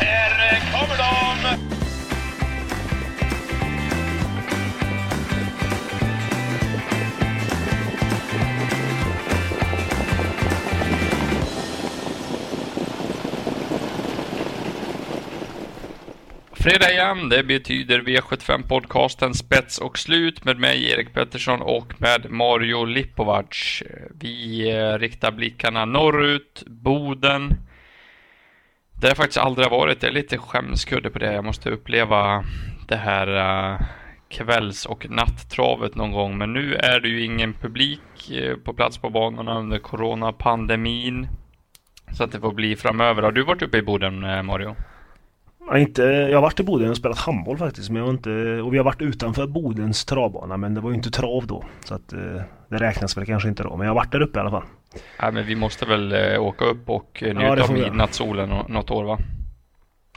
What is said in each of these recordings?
Här kommer de! Fredag igen, det betyder V75-podcasten Spets och slut med mig Erik Pettersson och med Mario Lipovac. Vi eh, riktar blickarna norrut, Boden. Det har faktiskt aldrig varit, det är lite skämskudde på det. Jag måste uppleva det här uh, kvälls och nattravet någon gång. Men nu är det ju ingen publik uh, på plats på banorna under coronapandemin. Så att det får bli framöver. Har du varit uppe i Boden, uh, Mario? Ja, inte, jag har varit i Boden och spelat handboll faktiskt. Men jag har inte, och vi har varit utanför Bodens travbana men det var ju inte trav då. Så att det räknas väl kanske inte då. Men jag har varit där uppe i alla fall. Ja, men vi måste väl eh, åka upp och njuta ja, av midnattssolen något år va?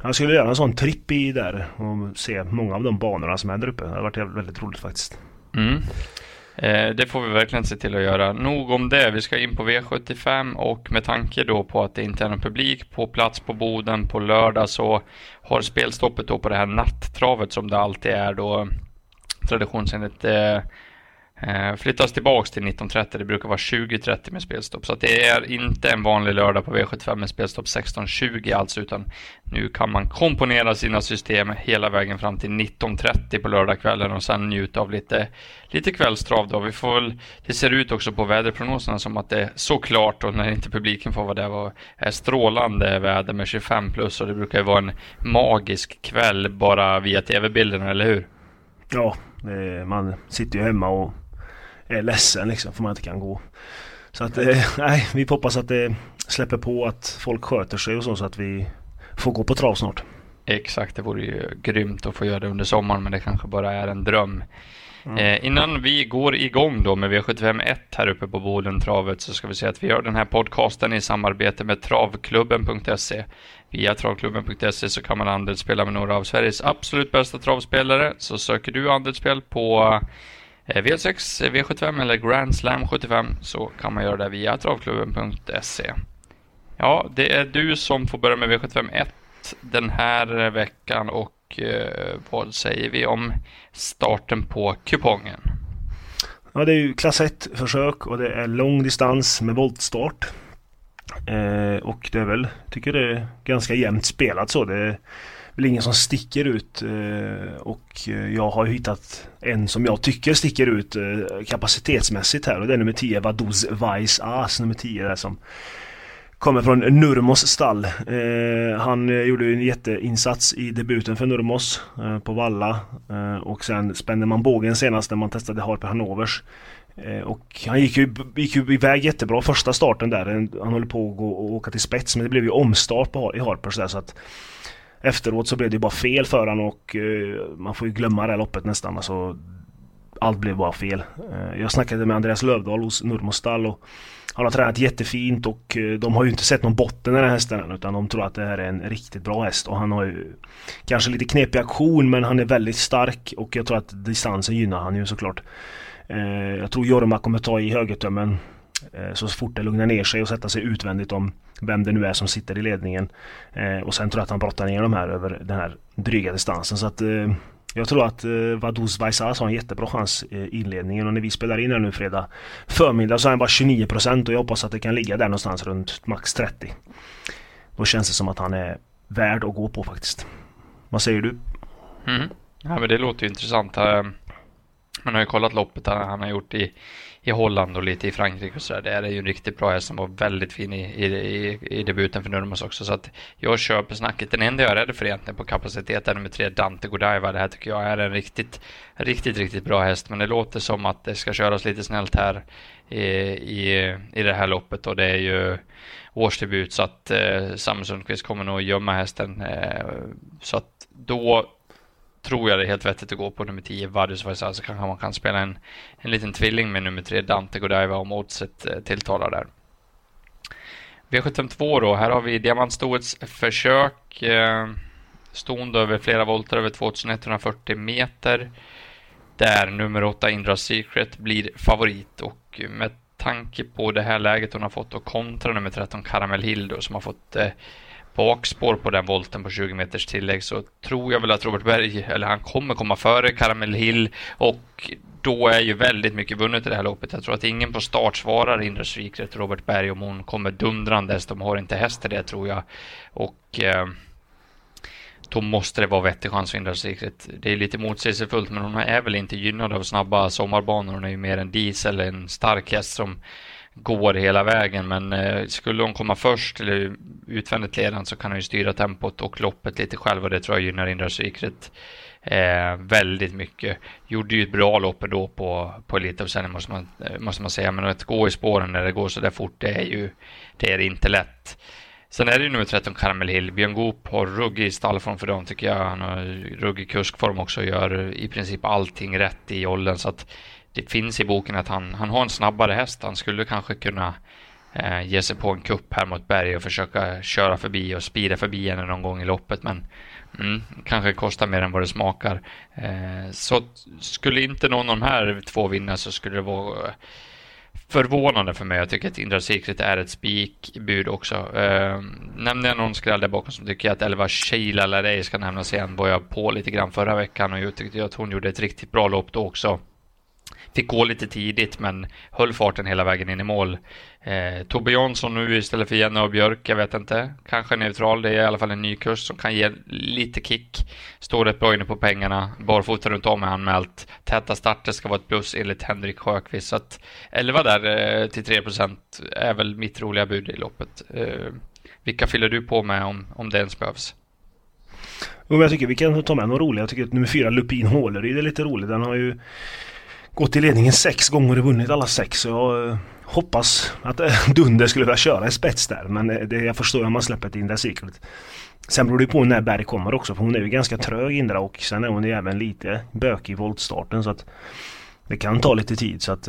Jag skulle göra en sån tripp i där och se många av de banorna som är där uppe. Det har varit väldigt roligt faktiskt. Mm. Eh, det får vi verkligen se till att göra. Nog om det. Vi ska in på V75 och med tanke då på att det inte är någon publik på plats på Boden på lördag så har spelstoppet då på det här nattravet som det alltid är då traditionsenligt eh, Eh, Eh, flyttas tillbaks till 19.30. Det brukar vara 20.30 med spelstopp. Så det är inte en vanlig lördag på V75 med spelstopp 16.20 alltså, utan nu kan man komponera sina system hela vägen fram till 19.30 på lördagskvällen och sen njuta av lite, lite kvällstrav då. Vi får väl, det ser ut också på väderprognoserna som att det är såklart och när inte publiken får vara där var är strålande väder med 25 plus och det brukar ju vara en magisk kväll bara via tv-bilderna, eller hur? Ja, man sitter ju hemma och är ledsen liksom för man inte kan gå. Så att eh, nej, vi hoppas att det släpper på att folk sköter sig och så så att vi får gå på trav snart. Exakt, det vore ju grymt att få göra det under sommaren men det kanske bara är en dröm. Mm. Eh, innan vi går igång då med V75 1 här uppe på Bodentravet så ska vi säga att vi gör den här podcasten i samarbete med travklubben.se. Via travklubben.se så kan man andelsspela med några av Sveriges absolut bästa travspelare. Så söker du andelsspel på Eh, V6, V75 eller Grand Slam 75 så kan man göra det via travklubben.se. Ja, det är du som får börja med V75 1 den här veckan och eh, vad säger vi om starten på kupongen? Ja, det är ju klass 1 försök och det är lång distans med voltstart. Eh, och det är väl, tycker det är ganska jämnt spelat så. Det är, väl ingen som sticker ut eh, och eh, jag har hittat en som jag tycker sticker ut eh, kapacitetsmässigt här och det är nummer 10 Vaduz Weiss As nummer 10 där som Kommer från Nurmos stall. Eh, han gjorde en jätteinsats i debuten för Nurmos eh, på Valla. Eh, och sen spände man bågen senast när man testade Harper Hanovers. Och han gick ju, gick ju iväg jättebra första starten där. Han höll på att gå och åka till spets men det blev ju omstart på, i Harpers där så att Efteråt så blev det bara fel för honom och eh, man får ju glömma det här loppet nästan. Alltså, allt blev bara fel. Eh, jag snackade med Andreas Lövdahl hos Nurmostall och han har tränat jättefint och eh, de har ju inte sett någon botten i den här hästen än utan de tror att det här är en riktigt bra häst och han har ju kanske lite knepig aktion men han är väldigt stark och jag tror att distansen gynnar han ju såklart. Jag tror Jorma kommer ta i högertömmen Eh, så fort det lugnar ner sig och sätta sig utvändigt om vem det nu är som sitter i ledningen. Eh, och sen tror jag att han brottar ner de här över den här dryga distansen. Så att eh, jag tror att Vaduz Vaisas har en jättebra chans i inledningen och när vi spelar in här nu fredag förmiddag så är han bara 29% och jag hoppas att det kan ligga där någonstans runt max 30. Då känns det som att han är värd att gå på faktiskt. Vad säger du? Mm. Ja men det låter ju intressant. Man har ju kollat loppet han har gjort i i Holland och lite i Frankrike och sådär. Det är ju en riktigt bra häst som var väldigt fin i, i, i debuten för Nurmos också. Så att jag köper snacket. Den enda jag är rädd för egentligen på kapacitet är nummer tre, Dante Godiva. Det här tycker jag är en riktigt, riktigt, riktigt bra häst. Men det låter som att det ska köras lite snällt här i, i, i det här loppet och det är ju årsdebut så att eh, Samuel Sundqvist kommer nog gömma hästen. Eh, så att då tror jag det är helt vettigt att gå på nummer 10, Vadius Vaisal, så kanske man kan spela en, en liten tvilling med nummer 3, Dante Godiva, om oddset eh, tilltalar där. V72 då, här har vi diamantstoets försök. Eh, stående över flera volter över 2140 meter. Där nummer 8 Indra Secret blir favorit och med tanke på det här läget hon har fått och kontra nummer 13 Caramel Hill då, som har fått eh, bakspår på den volten på 20 meters tillägg så tror jag väl att Robert Berg, eller han kommer komma före Caramel Hill och då är ju väldigt mycket vunnet i det här loppet. Jag tror att ingen på start svarar Indra Svikret Robert Berg om hon kommer dundrandes. De har inte häst till det tror jag. Och eh, då måste det vara vettig chans för Indra Secret. Det är lite motsägelsefullt men hon är väl inte gynnad av snabba sommarbanor. Hon är ju mer en diesel, en stark häst som går hela vägen. Men eh, skulle hon komma först eller utvändigt ledande så kan hon ju styra tempot och loppet lite själv och det tror jag gynnar Indra Secret eh, väldigt mycket. Gjorde ju ett bra lopp då på, på sen måste man, eh, måste man säga. Men att gå i spåren när det går så där fort, det är ju det är inte lätt. Sen är det ju nummer 13 Carmel Hill. Björn Goop har ruggig stallform för dem tycker jag. Han har ruggig kuskform också och gör i princip allting rätt i jollen. Så att det finns i boken att han, han har en snabbare häst. Han skulle kanske kunna eh, ge sig på en kupp här mot Berg och försöka köra förbi och spira förbi henne någon gång i loppet. Men mm, kanske kostar mer än vad det smakar. Eh, så skulle inte någon av de här två vinna så skulle det vara eh, förvånande för mig. Jag tycker att Indra Secret är ett spikbud också. Eh, nämnde jag någon skräll där bakom så tycker jag att 11 Sheila Larey ska nämnas igen. Var jag på lite grann förra veckan och jag tyckte att hon gjorde ett riktigt bra lopp då också. Fick gå lite tidigt men höll farten hela vägen in i mål. Eh, Tobbe Jansson nu istället för Jenny och Björk, jag vet inte. Kanske neutral, det är i alla fall en ny kurs som kan ge lite kick. Står rätt bra inne på pengarna. Barfota runt om är anmält. Täta starter ska vara ett plus enligt Henrik Sjöqvist. Så att 11 där eh, till 3 är väl mitt roliga bud i loppet. Eh, vilka fyller du på med om, om det ens behövs? Jo, jag tycker vi kan ta med några roliga. Jag tycker att nummer fyra Lupin Håleryd är lite rolig. Den har ju gått i ledningen sex gånger och vunnit alla sex. Så jag eh, hoppas att eh, Dunder skulle vilja köra i spets där. Men eh, det, jag förstår om man släpper till Indra Secret. Sen beror det på när Berg kommer också. För hon är ju ganska trög Indra och sen är hon ju även lite bökig i voltstarten. Så att det kan ta lite tid. Så att,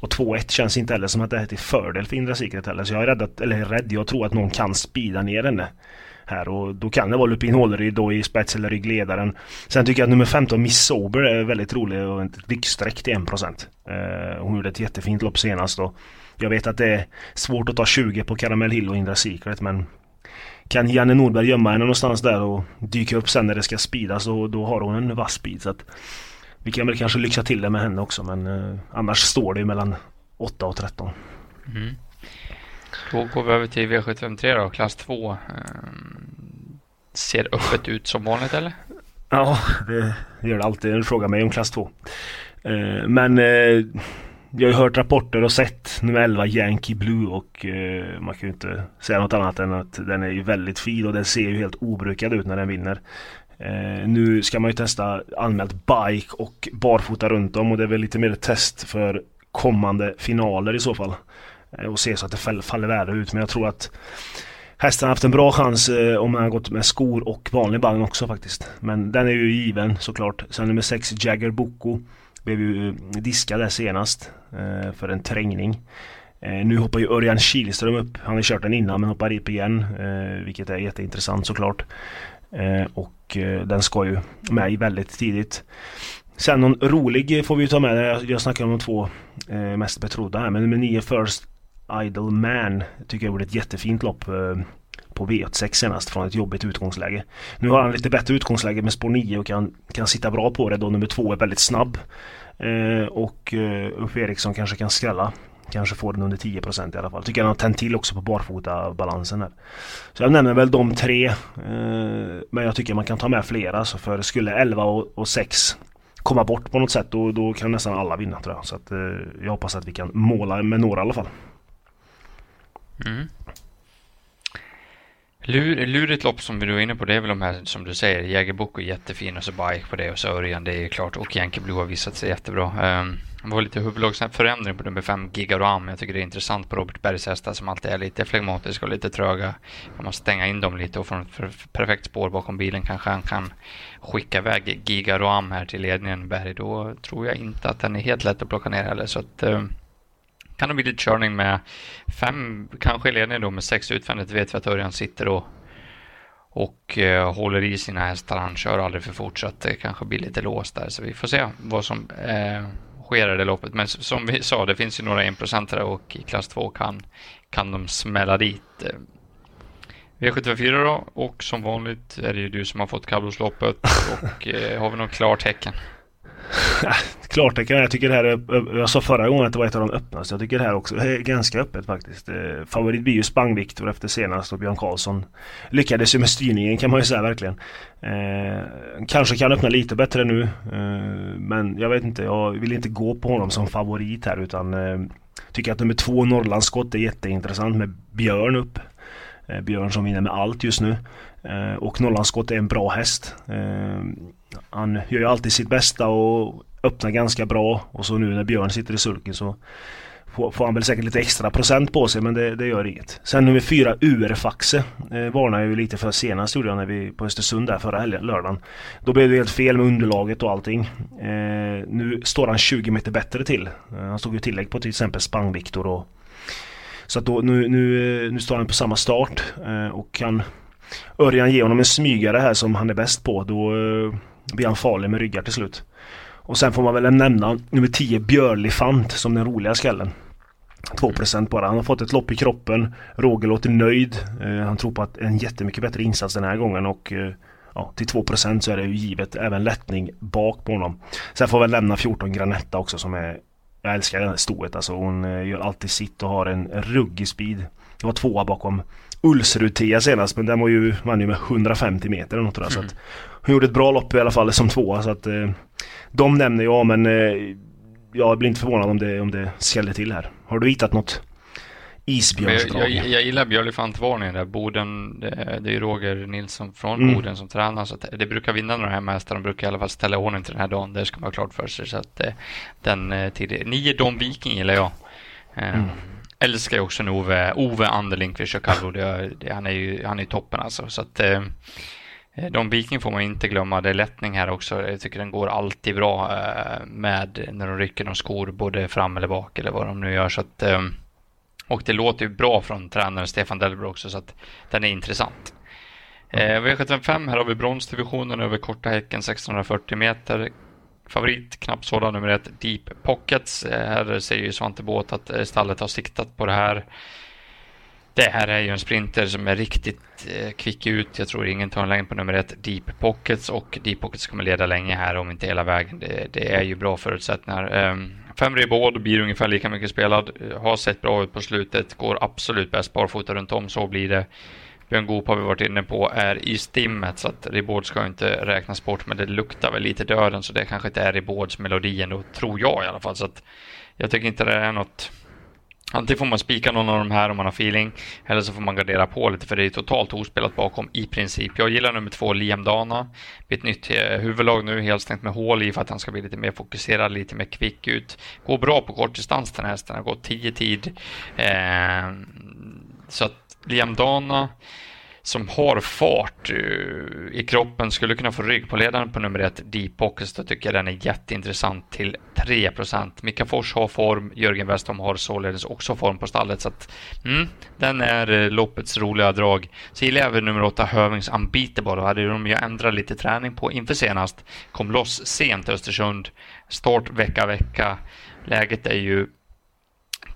och 2-1 känns inte heller som att det är till fördel för Indra Secret heller. Så jag är rädd, att, eller rädd, jag tror att någon kan spida ner henne här och då kan det vara Lupin Håleryd då i spets eller ryggledaren. Sen tycker jag att nummer 15 Miss Sober är väldigt rolig och ett lyxstreck till 1%. Eh, hon gjorde ett jättefint lopp senast då jag vet att det är svårt att ta 20 på Caramel Hill och Indra Secret men kan Janne Nordberg gömma henne någonstans där och dyka upp sen när det ska speedas och då har hon en vass speed så att vi kan väl kanske lyxa till det med henne också men eh, annars står det mellan 8 och 13. Mm. Då går vi över till V753 då, klass 2. Ehm, ser öppet ut som vanligt eller? Ja, det gör det alltid. Du frågar mig om klass 2. Ehm, men eh, jag har hört rapporter och sett nummer 11 Yankee Blue och eh, man kan ju inte säga något annat än att den är ju väldigt fin och den ser ju helt obrukad ut när den vinner. Eh, nu ska man ju testa anmält bike och barfota runt om och det är väl lite mer ett test för kommande finaler i så fall. Eh, och se så att det faller väl ut. Men jag tror att hästen har haft en bra chans eh, om han har gått med skor och vanlig vagn också faktiskt. Men den är ju given såklart. Sen nummer 6 Jagger Boko blev ju eh, diskad där senast för en trängning. Nu hoppar ju Örjan Kihlström upp. Han har kört den innan men hoppar upp igen. Vilket är jätteintressant såklart. Och den ska ju med väldigt tidigt. Sen någon rolig får vi ta med. Jag snackar om de två mest betrodda här. Men nummer 9 First Idle Man tycker jag gjorde ett jättefint lopp eh, på V86 senast från ett jobbigt utgångsläge. Nu har han lite bättre utgångsläge med spår 9 och kan, kan sitta bra på det då nummer 2 är väldigt snabb. Eh, och eh, Uffe Eriksson kanske kan skrälla. Kanske får den under 10% i alla fall. Tycker han har tänt till också på barfota balansen här. Så jag nämner väl de tre. Eh, men jag tycker man kan ta med flera. Så för skulle 11 och, och 6 komma bort på något sätt då, då kan nästan alla vinna tror jag. Så att, eh, jag hoppas att vi kan måla med några i alla fall. Mm. Lur, lurigt lopp som du är inne på, det är väl de här som du säger, Jägerbok är jättefin och så Bike på det och så Örjan, det är ju klart. Och Yankee Blue har visat sig jättebra. Um, det var lite huvudlagsförändring på nummer 5, Gigaram. Jag tycker det är intressant på Robert Bergs hästar som alltid är lite flegmatiska och lite tröga. Man måste stänga in dem lite och från ett perfekt spår bakom bilen kanske han kan skicka iväg Gigaram här till ledningen Berg. Då tror jag inte att den är helt lätt att plocka ner heller. Så att, um, kan det bli lite körning med fem, kanske ledning då med sex utvändigt. Vet vi att Örjan sitter och, och uh, håller i sina hästar. Han kör aldrig för fort så att det kanske blir lite låst där. Så vi får se vad som uh, sker i det loppet. Men som vi sa, det finns ju några enprocentare och i klass 2 kan, kan de smälla dit. V754 då och som vanligt är det ju du som har fått kallblodsloppet och eh, har vi något klart tecken? Klartecken. Jag tycker det här är, jag sa förra gången att det var ett av de öppnaste. Jag tycker det här också är ganska öppet faktiskt. Eh, favorit blir ju Spang-Viktor efter senast och Björn Karlsson lyckades ju med styrningen kan man ju säga verkligen. Eh, kanske kan öppna lite bättre nu. Eh, men jag vet inte. Jag vill inte gå på honom som favorit här utan eh, tycker att nummer två Norrlandsskott är jätteintressant med Björn upp. Eh, Björn som vinner med allt just nu. Eh, och Norrlandsskott är en bra häst. Eh, han gör ju alltid sitt bästa och öppnar ganska bra. Och så nu när Björn sitter i sulken så får han väl säkert lite extra procent på sig men det, det gör inget. Sen nummer fyra UR-Faxe eh, varnade jag ju lite för senast gjorde jag när vi på Östersund där förra helgen, lördagen. Då blev det helt fel med underlaget och allting. Eh, nu står han 20 meter bättre till. Eh, han stod ju tillägg på till exempel Spang-Viktor och så att då, nu, nu, eh, nu står han på samma start eh, och kan Örjan ge honom en smygare här som han är bäst på då eh, blir han farlig med ryggar till slut. Och sen får man väl nämna nummer 10 Björlifant som den roliga skallen. 2% bara. Han har fått ett lopp i kroppen. Roger låter nöjd. Eh, han tror på att en jättemycket bättre insats den här gången och eh, ja, till 2% så är det ju givet även lättning bak på honom. Sen får vi lämna 14 Granetta också som är Jag älskar det här stoet alltså. Hon eh, gör alltid sitt och har en ruggig speed. Det var tvåa bakom Ulsrud Tia senast men den var ju, vann ju med 150 meter eller något där. Mm. Så att hon gjorde ett bra lopp i alla fall som tvåa så att eh, de nämner jag men eh, jag blir inte förvånad om det, om det skäller till här. Har du hittat något isbjörnsdrag? Jag, jag, jag gillar björlifantvarningen där. Boden, det, det är Roger Nilsson från mm. Boden som tränar. Så det brukar vinna några här mästare. De brukar i alla fall ställa ordning till den här dagen. Det ska man ha klart för sig. Så att eh, den eh, tidig. Nio Don Viking gillar jag. Eh, mm. Älskar ju också Ove, Ove Anderling vi kör kallblod. Han är ju han är toppen alltså. Så att, eh, Eh, de Viking får man inte glömma. Det är lättning här också. Jag tycker den går alltid bra eh, med när de rycker de skor både fram eller bak eller vad de nu gör. Så att, eh, och det låter ju bra från tränaren Stefan Delbro också så att den är intressant. V75 här har vi bronsdivisionen över korta häcken 1640 meter. Favorit, sådan, nummer ett, Deep Pockets. Eh, här säger ju Svante Båt att eh, stallet har siktat på det här. Det här är ju en sprinter som är riktigt eh, kvick ut. Jag tror ingen tar en längd på nummer ett, Deep Pockets. Och Deep Pockets kommer leda länge här, om inte hela vägen. Det, det är ju bra förutsättningar. Ehm, fem Rebord blir ungefär lika mycket spelad. Har sett bra ut på slutet. Går absolut bäst barfota runt om, så blir det. Björn Goop har vi varit inne på är i stimmet så att Ribord ska inte räknas bort men det luktar väl lite döden så det kanske inte är Ribords melodin då tror jag i alla fall så att jag tycker inte det är något Antingen får man spika någon av de här om man har feeling, eller så får man gardera på lite för det är totalt ospelat bakom i princip. Jag gillar nummer två, Liam Dana. Blir ett nytt eh, huvudlag nu, helt stängt med hål i för att han ska bli lite mer fokuserad, lite mer kvick ut. Går bra på kort distans den här hästen, har gått 10 tid. Eh, så att Liam Dana som har fart eh, i kroppen skulle kunna få rygg på ledaren på nummer ett, Deep Pockets. Då tycker jag den är jätteintressant till 3 Mika Fors har form, Jörgen Westholm har således också form på stallet. Så att, mm, den är eh, loppets roliga drag. Så gillar jag även nummer 8, Hövings Unbeatable. Då hade de ju ändrat lite träning på inför senast. Kom loss sent i Östersund. Start vecka, vecka. Läget är ju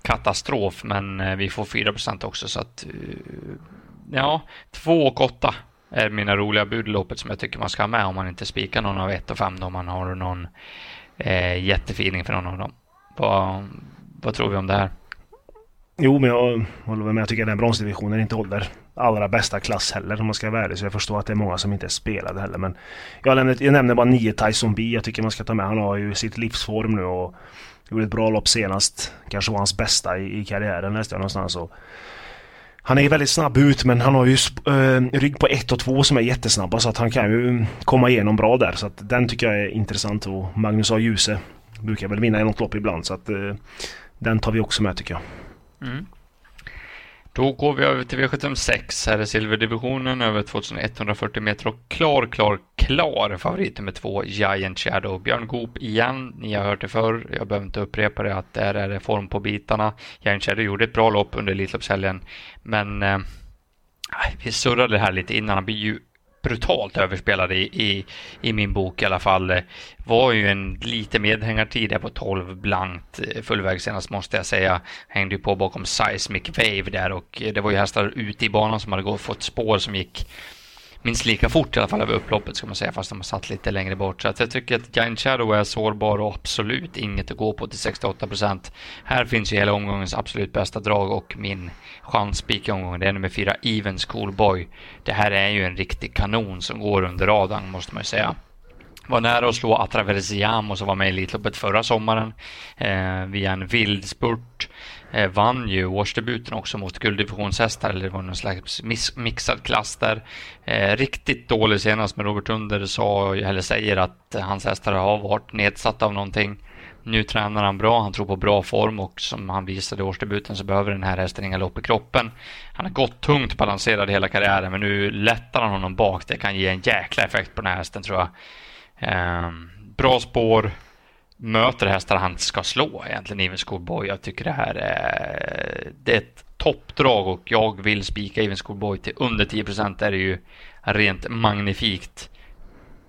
katastrof, men eh, vi får 4% också så att eh, ja, 2 och 8 är mina roliga bud loppet som jag tycker man ska ha med om man inte spikar någon av 1 och 5 då man har någon eh, jättefeeling för någon av dem. Vad, vad tror vi om det här? Jo, men jag håller med. Jag tycker att den bronsdivisionen inte håller allra bästa klass heller om man ska vara ärlig. Så jag förstår att det är många som inte är spelade heller. Men jag, nämner, jag nämner bara nio Tyson B. Jag tycker man ska ta med. Han har ju sitt livsform nu och gjorde ett bra lopp senast. Kanske var hans bästa i, i karriären läste jag någonstans. Och han är väldigt snabb ut men han har ju äh, rygg på 1 och 2 som är jättesnabba så att han kan ju komma igenom bra där. Så att den tycker jag är intressant och Magnus A. Djuse brukar väl vinna i något lopp ibland så att äh, den tar vi också med tycker jag. Mm. Då går vi över till V756 Här är silverdivisionen över 2140 meter och klar, klar, klar favorit nummer två, Giant Shadow. Björn Goop igen. Ni har hört det förr. Jag behöver inte upprepa det att där är det form på bitarna. Giant Shadow gjorde ett bra lopp under Elitloppshelgen, men eh, vi surrade det här lite innan. Han blir ju brutalt överspelade i, i, i, min bok i alla fall. Eh, var ju en lite medhängartid där på 12 blankt eh, fullväg senast måste jag säga. Hängde ju på bakom Seismic Wave där och eh, det var ju hästar ute i banan som hade gått, fått spår som gick minst lika fort i alla fall över upploppet ska man säga, fast de har satt lite längre bort. Så att jag tycker att Giant Shadow är sårbar och absolut inget att gå på till 68 procent. Här finns ju hela omgångens absolut bästa drag och min chanspik i omgången, det är nummer fyra, Evens Coolboy. Det här är ju en riktig kanon som går under radarn, måste man ju säga var nära att slå Atraversiamo som var med i Elitloppet förra sommaren eh, via en vild spurt. Eh, vann ju årsdebuten också mot gulddivisionshästar, eller det var någon slags mixad klass där. Eh, riktigt dålig senast, men Robert Under sa, eller säger att hans hästar har varit nedsatta av någonting. Nu tränar han bra, han tror på bra form och som han visade i årsdebuten så behöver den här hästen inga lopp i kroppen. Han har gått tungt balanserad hela karriären men nu lättar han honom bak. Det kan ge en jäkla effekt på den här hästen tror jag. Eh, bra spår, möter hästar han ska slå egentligen, Even Schoolboy. Jag tycker det här är, det är ett toppdrag och jag vill spika Even Schoolboy till under 10 procent. är det ju rent magnifikt.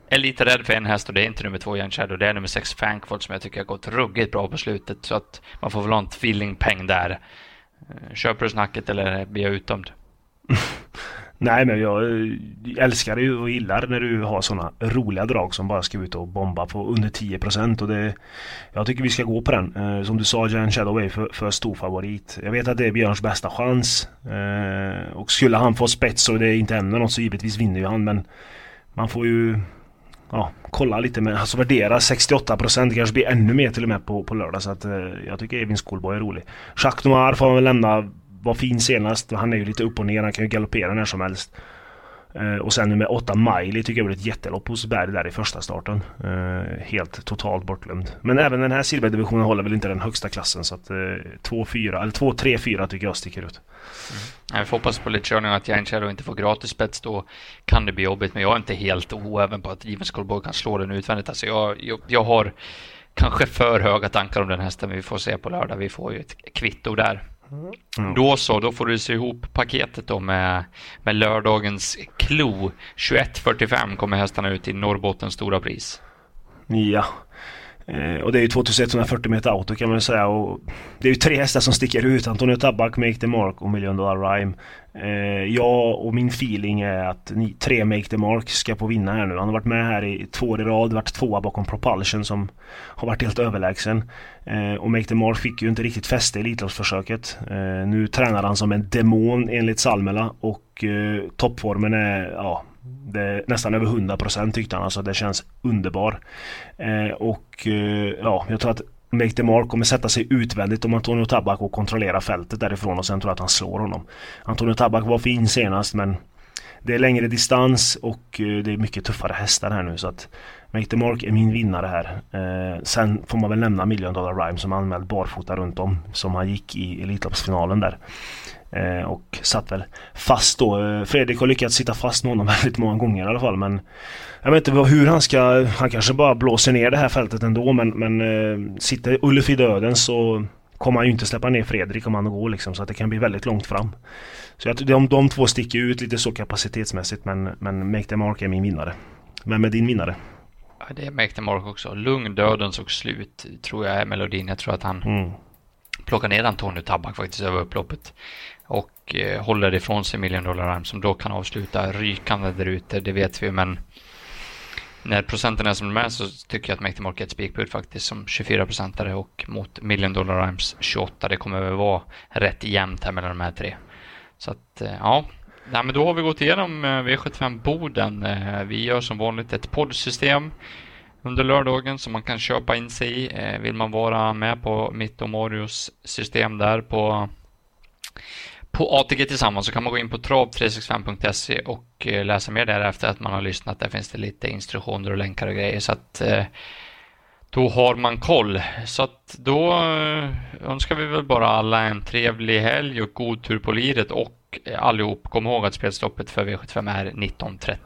Jag är lite rädd för en häst och det är inte nummer två Young Shadow. Det är nummer sex Fankford som jag tycker har gått ruggigt bra på slutet. Så att man får väl ha en tvillingpeng där. Ehm, köper du snacket eller blir jag utdömd? Nej men jag eh, älskar ju och gillar när du har sådana roliga drag som bara ska ut och bomba på under 10% och det Jag tycker vi ska gå på den. Eh, som du sa, Jan Shadow är för, för stor favorit. Jag vet att det är Björns bästa chans. Eh, och skulle han få spets och det inte händer något så givetvis vinner ju han men Man får ju Ja, kolla lite med, alltså värdera 68% kanske blir ännu mer till och med på, på lördag så att eh, Jag tycker Evin Schoolboy är rolig. Jacques Noir får man väl lämna var fin senast. Han är ju lite upp och ner. Han kan ju galoppera när som helst. Eh, och sen nummer 8 Miley tycker jag blir ett jättelopp hos Berg där i första starten. Eh, helt totalt bortglömd. Men även den här silverdivisionen håller väl inte den högsta klassen så att eh, 2-4 eller 2-3-4 tycker jag sticker ut. Mm. Jag får hoppas på lite körning att Järnkärr inte får gratis spets då kan det bli jobbigt men jag är inte helt oäven på att Jivens Schoolboy kan slå den utvändigt. Alltså jag, jag, jag har kanske för höga tankar om den hästen men vi får se på lördag. Vi får ju ett kvitto där. Mm. Då så, då får du se ihop paketet då med, med lördagens klo. 21.45 kommer hästarna ut i Norrbottens stora pris. Ja, Eh, och det är ju 2140 meter auto kan man säga. Och det är ju tre hästar som sticker ut. Antonio Tabak, Make the Mark och Million Dollar Rhyme. Eh, jag och min feeling är att ni, tre Make the Mark ska få vinna här nu. Han har varit med här i två år i rad. Varit tvåa bakom Propulsion som har varit helt överlägsen. Eh, och Make the Mark fick ju inte riktigt fäste i Elitloppsförsöket. Eh, nu tränar han som en demon enligt Salmela. Och eh, toppformen är ja, det, nästan över 100% tyckte han. Alltså det känns underbar. Eh, och eh, ja, jag tror att Make the Mark kommer sätta sig utvändigt om Antonio Tabak och kontrollera fältet därifrån och sen tror jag att han slår honom. Antonio Tabak var fin senast men det är längre distans och eh, det är mycket tuffare hästar här nu så att Make the Mark är min vinnare här. Eh, sen får man väl nämna Million Dollar Rhyme som anmäld barfota runt om som han gick i Elitloppsfinalen där. Eh, och satt väl fast då. Eh, Fredrik har lyckats sitta fast med honom väldigt många gånger i alla fall men Jag vet inte hur han ska, han kanske bara blåser ner det här fältet ändå men, men eh, sitter Ulf i döden så kommer han ju inte släppa ner Fredrik om han går liksom så att det kan bli väldigt långt fram. Så jag, de, de två sticker ut lite så kapacitetsmässigt men, men Make the Mark är min vinnare. Vem är din vinnare? Ja, det är the Mark också. Lugn, dödens och slut tror jag är melodin. Jag tror att han mm. plockar ner Antonio Tabak faktiskt över upploppet och eh, håller ifrån sig Million Dollar Arm som då kan avsluta rykande där ute, det vet vi men när procenten är som de är så tycker jag att Make the Market spikbud faktiskt som 24 procentare och mot Million Dollar Arms 28. Det kommer väl vara rätt jämnt här mellan de här tre. Så att eh, ja, Nej, men då har vi gått igenom eh, V75 Boden. Eh, vi gör som vanligt ett poddsystem under lördagen som man kan köpa in sig i. Eh, vill man vara med på mitt och Marios system där på på ATG Tillsammans så kan man gå in på trav365.se och läsa mer där efter att man har lyssnat. Där finns det lite instruktioner och länkar och grejer så att då har man koll. Så att då önskar vi väl bara alla en trevlig helg och god tur på liret och och eh, allihop kom ihåg att spelstoppet för V75 är 19.30.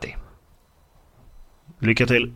Lycka till!